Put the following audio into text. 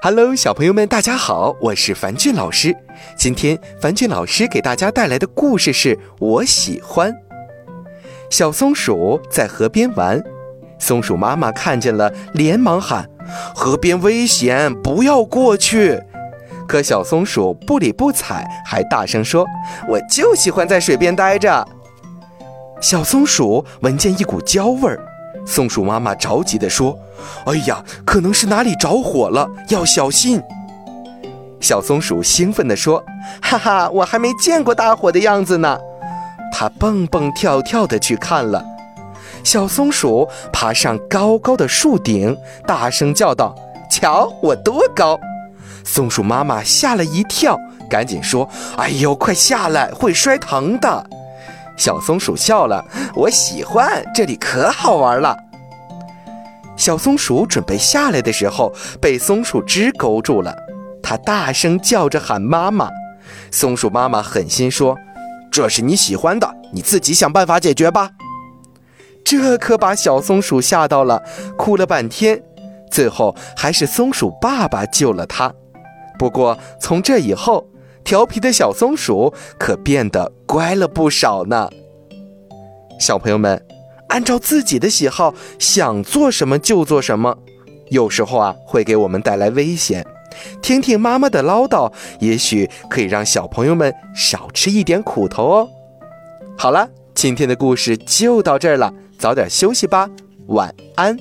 Hello，小朋友们，大家好，我是樊俊老师。今天樊俊老师给大家带来的故事是我喜欢。小松鼠在河边玩，松鼠妈妈看见了，连忙喊：“河边危险，不要过去！”可小松鼠不理不睬，还大声说：“我就喜欢在水边待着。”小松鼠闻见一股焦味儿。松鼠妈妈着急地说：“哎呀，可能是哪里着火了，要小心。”小松鼠兴奋地说：“哈哈，我还没见过大火的样子呢！”它蹦蹦跳跳地去看了。小松鼠爬上高高的树顶，大声叫道：“瞧我多高！”松鼠妈妈吓了一跳，赶紧说：“哎呦，快下来，会摔疼的。”小松鼠笑了，我喜欢这里，可好玩了。小松鼠准备下来的时候，被松鼠枝勾住了。它大声叫着喊妈妈。松鼠妈妈狠心说：“这是你喜欢的，你自己想办法解决吧。”这可把小松鼠吓到了，哭了半天。最后还是松鼠爸爸救了它。不过从这以后，调皮的小松鼠可变得乖了不少呢。小朋友们，按照自己的喜好，想做什么就做什么，有时候啊会给我们带来危险。听听妈妈的唠叨，也许可以让小朋友们少吃一点苦头哦。好了，今天的故事就到这儿了，早点休息吧，晚安。